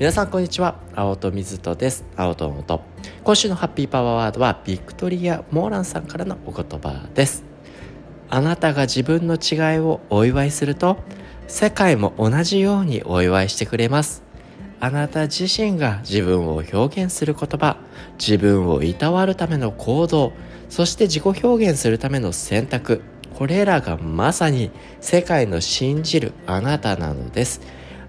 皆さんこんにちは。青戸水戸です。青戸のと今週のハッピーパワーワードはビクトリア・モーランさんからのお言葉です。あなたが自分の違いをお祝いすると世界も同じようにお祝いしてくれます。あなた自身が自分を表現する言葉自分をいたわるための行動そして自己表現するための選択これらがまさに世界の信じるあなたなのです。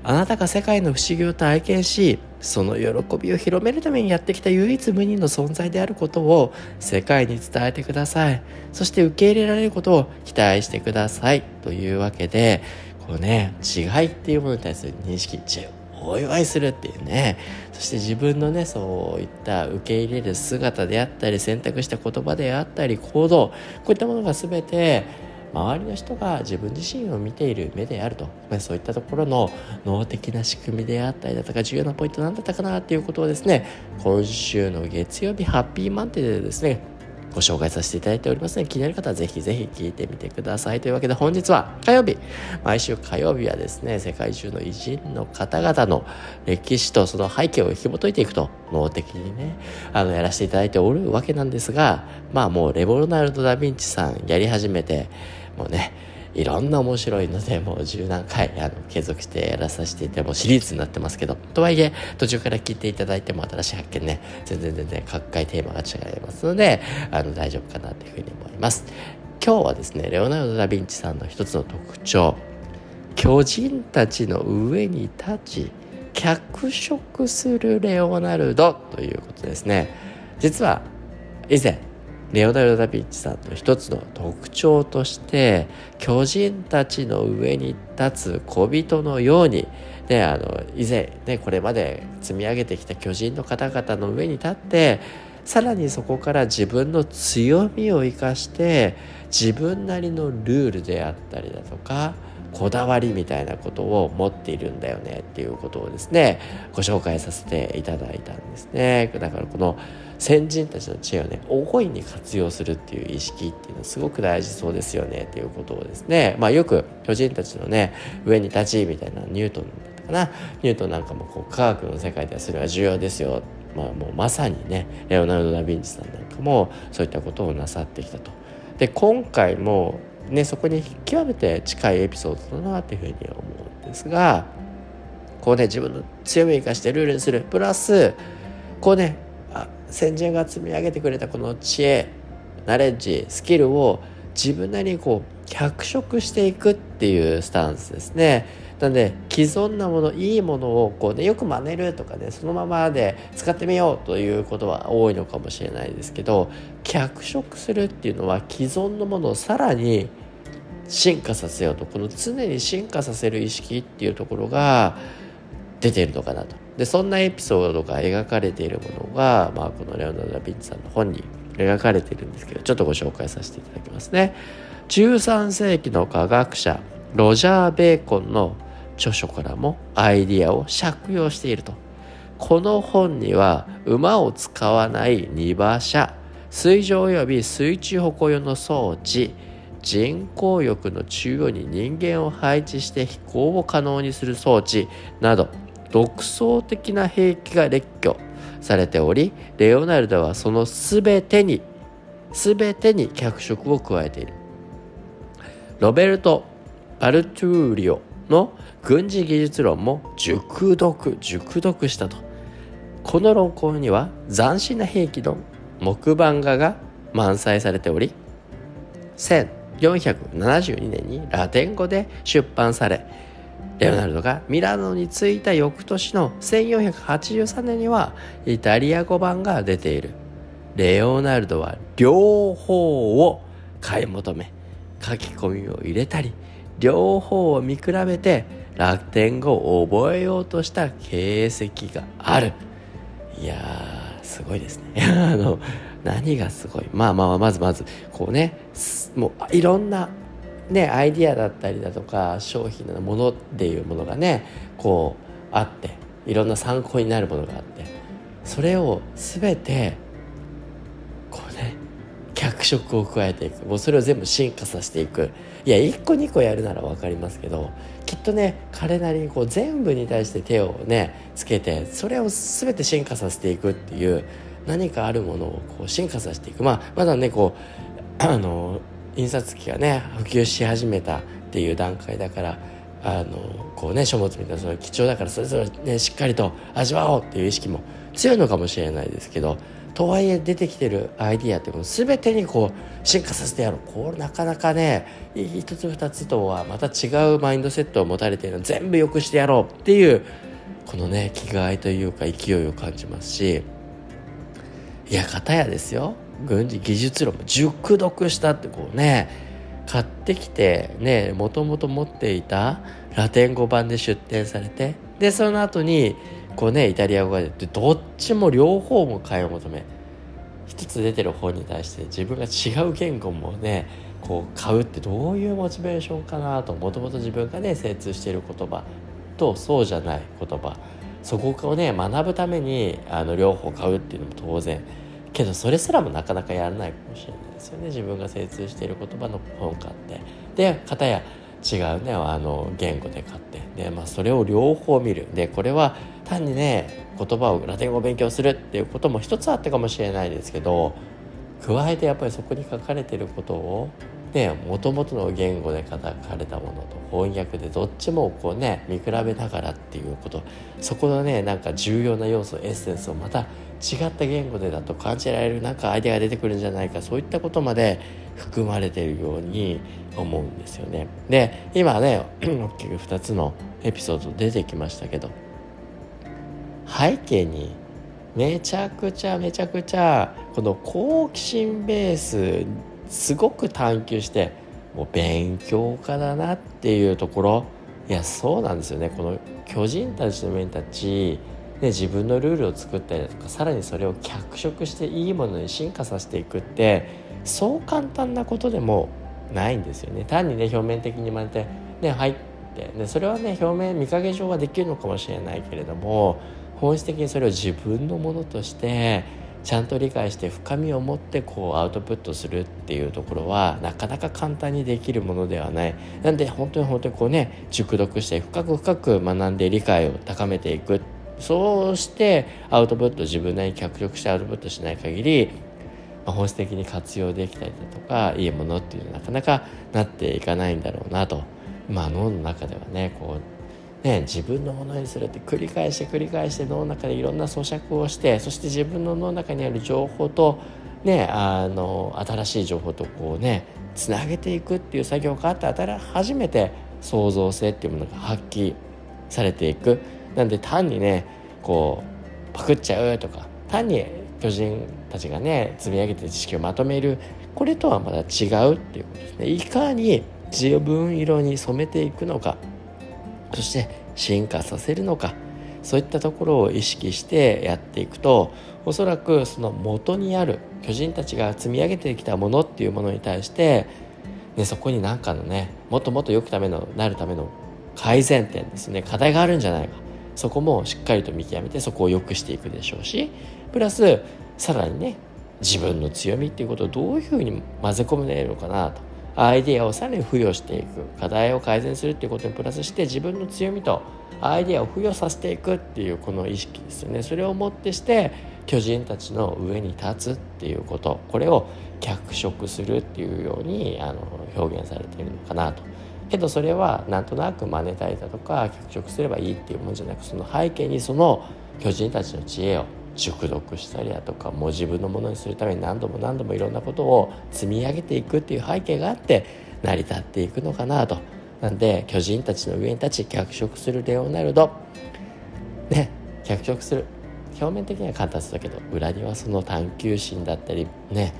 あなたが世界の不思議を体験しその喜びを広めるためにやってきた唯一無二の存在であることを世界に伝えてください。そして受け入れられることを期待してください。というわけでこうね違いっていうものに対する認識お祝いするっていうねそして自分のねそういった受け入れる姿であったり選択した言葉であったり行動こういったものが全て周りの人が自分自身を見ている目であると。そういったところの脳的な仕組みであったりだとか重要なポイント何だったかなっていうことをですね今週の月曜日ハッピーマンデーでですねご紹介させていただいておりますので気になる方はぜひぜひ聞いてみてください。というわけで本日は火曜日。毎週火曜日はですね世界中の偉人の方々の歴史とその背景を紐解いていくと脳的にねあのやらせていただいておるわけなんですがまあもうレボルナルド・ダ・ヴィンチさんやり始めてもうねいろんな面白いのでもう十何回あの継続してやらさせていてもうシリーズになってますけど。とはいえ途中から聞いていただいても新しい発見ね全然全然各回テーマが違いますのであの大丈夫かなというふうに思います。今日はですねレオナルド・ダ・ヴィンチさんの一つの特徴。巨人たちの上に立ち脚色するレオナルドということですね。実は以前レオナルド・ダ・ヴィンチさんの一つの特徴として巨人たちの上に立つ小人のように、あの以前、ね、これまで積み上げてきた巨人の方々の上に立ってさらにそこから自分の強みを生かして自分なりのルールであったりだとかこだわりみたいなことを持っているんだよねっていうことをですねご紹介させていただいたんですね。だからこの先人たちの知恵をね大いに活用するっていう意識っていうのはすごく大事そうですよねっていうことをですねまあよく巨人たちのね上に立ちみたいなニュートンだったかな。ニュートンなんかもこう科学の世界ではそれは重要ですよ。まあもうまさにねレオナルド・ダ・ヴィンチさんなんかもそういったことをなさってきたと。で今回もねそこに極めて近いエピソードだなっていうふうに思うんですがこうね自分の強みを生かしてルールにする。プラスこうね先人が積み上げてくれたこの知恵ナレッジスキルを自分なりにこう脚色していくっていうスタンスですね。なんで既存なものいいものをこうねよく真似るとかねそのままで使ってみようということは多いのかもしれないですけど脚色するっていうのは既存のものをさらに進化させようとこの常に進化させる意識っていうところが出ているのかなと。でそんなエピソードが描かれているものが、まあ、このレオナルド・ダ・ヴィンチさんの本に描かれているんですけどちょっとご紹介させていただきますね。13世紀の科学者ロジャー・ベーコンの著書からもアイディアを借用していると。この本には馬を使わない荷馬車水上及び水中歩行用の装置人工翼の中央に人間を配置して飛行を可能にする装置など独創的な兵器が列挙されておりレオナルドはその全てに全てに脚色を加えている。ロベルト・パルトゥーリオの軍事技術論も熟読熟読したと。この論考には斬新な兵器の木版画が満載されており1472年にラテン語で出版されレオナルドがミラノに着いた翌年の1483年にはイタリア語版が出ている。レオナルドは両方を買い求め書き込みを入れたり両方を見比べてラテン語を覚えようとした形跡がある。いやーすごいですね。あの何がすごい？まあまあまずまずこうねもういろんなねアイディアだったりだとか商品のものっていうものがねこうあっていろんな参考になるものがあってそれを全てこうね脚色を加えていく。もうそれを全部進化させていく。いや1個2個やるなら分かりますけどきっとね彼なりにこう全部に対して手をねつけてそれを全て進化させていくっていう何かあるものをこう進化させていく。まあまだねこうあの印刷機がね普及し始めたっていう段階だからあのこうね書物みたいなその貴重だからそれぞれねしっかりと味わおうっていう意識も強いのかもしれないですけどとはいえ出てきてるアイディアってもう全てにこう進化させてやろう。これなかなかね一つ二つとはまた違うマインドセットを持たれているの全部良くしてやろうっていうこのね気概というか勢いを感じますしいや片やですよ。軍事技術論も熟読したってこうね買ってきてねもともと持っていたラテン語版で出展されてでその後にこうねイタリア語が出てどっちも両方も買い求め一つ出てる方に対して自分が違う言語もねこう買うってどういうモチベーションかなともともと自分がね精通している言葉とそうじゃない言葉そこをね学ぶためにあの両方買うっていうのも当然けどそれすらもなかなかやらないかもしれないですよね。自分が精通している言葉の本買って。で片や違うねあの言語で買って。で、まあ、それを両方見る。でこれは単にね言葉をラテン語を勉強するっていうことも一つあったかもしれないですけど加えてやっぱりそこに書かれてることをねもともとの言語で書かれたものと翻訳でどっちもこうね見比べながらっていうこと。そこのねなんか重要な要素エッセンスをまた違った言語でだと感じられるなんかアイデアが出てくるんじゃないかそういったことまで含まれているように思うんですよね。で今ね 大きく2つのエピソード出てきましたけど背景にめちゃくちゃめちゃくちゃこの好奇心ベースすごく探求してもう勉強家だなっていうところいやそうなんですよねこの巨人たちの面たちで自分のルールを作ったりだとかさらにそれを脚色していいものに進化させていくってそう簡単なことでもないんですよね。単にね表面的に真似てね入ってでそれはね表面見かけ上はできるのかもしれないけれども本質的にそれを自分のものとしてちゃんと理解して深みを持ってこうアウトプットするっていうところはなかなか簡単にできるものではない。なんで本当に本当にこうね熟読して深く深く学んで理解を高めていくそうしてアウトプット自分なりに脚力してアウトプットしない限り、まあ、本質的に活用できたりだとかいいものっていうのはなかなかなっていかないんだろうなと、まあ、脳の中ではねこうね自分のものにするって繰り返して繰り返して脳の中でいろんな咀嚼をしてそして自分の脳の中にある情報とねあの新しい情報とこうねつなげていくっていう作業があって初めて創造性っていうものが発揮されていく。なんで単にねこうパクっちゃうとか単に巨人たちがね積み上げて知識をまとめるこれとはまた違うっていうことですね。いかに自分色に染めていくのかそして進化させるのかそういったところを意識してやっていくとおそらくその元にある巨人たちが積み上げてきたものっていうものに対して、ね、そこに何かのねもっともっと良くためのなるための改善点ですね課題があるんじゃないか。そこもしっかりと見極めてそこを良くしていくでしょうしプラスさらにね自分の強みっていうことをどういうふうに混ぜ込めれるのかなと。アイデアをさらに付与していく課題を改善するっていうことにプラスして自分の強みとアイデアを付与させていくっていうこの意識ですよね。それをもってして巨人たちの上に立つっていうこと。これを脚色するっていうようにあの表現されているのかなと。けどそれはなんとなく真似たりだとか脚色すればいいっていうもんじゃなくその背景にその巨人たちの知恵を熟読したりだとかもう自分のものにするために何度も何度もいろんなことを積み上げていくっていう背景があって成り立っていくのかなと。なんで巨人たちの上に立ち脚色するレオナルドね脚色する表面的には簡単そうだけど裏にはその探求心だったりね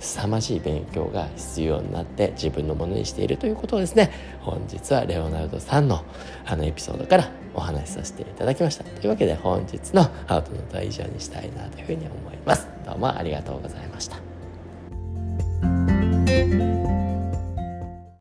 凄まじい勉強が必要になって自分のものにしているということをですね本日はレオナルドさんのあのエピソードからお話しさせていただきました。というわけで本日のハートのと以上にしたいなというふうに思います。どうもありがとうございました。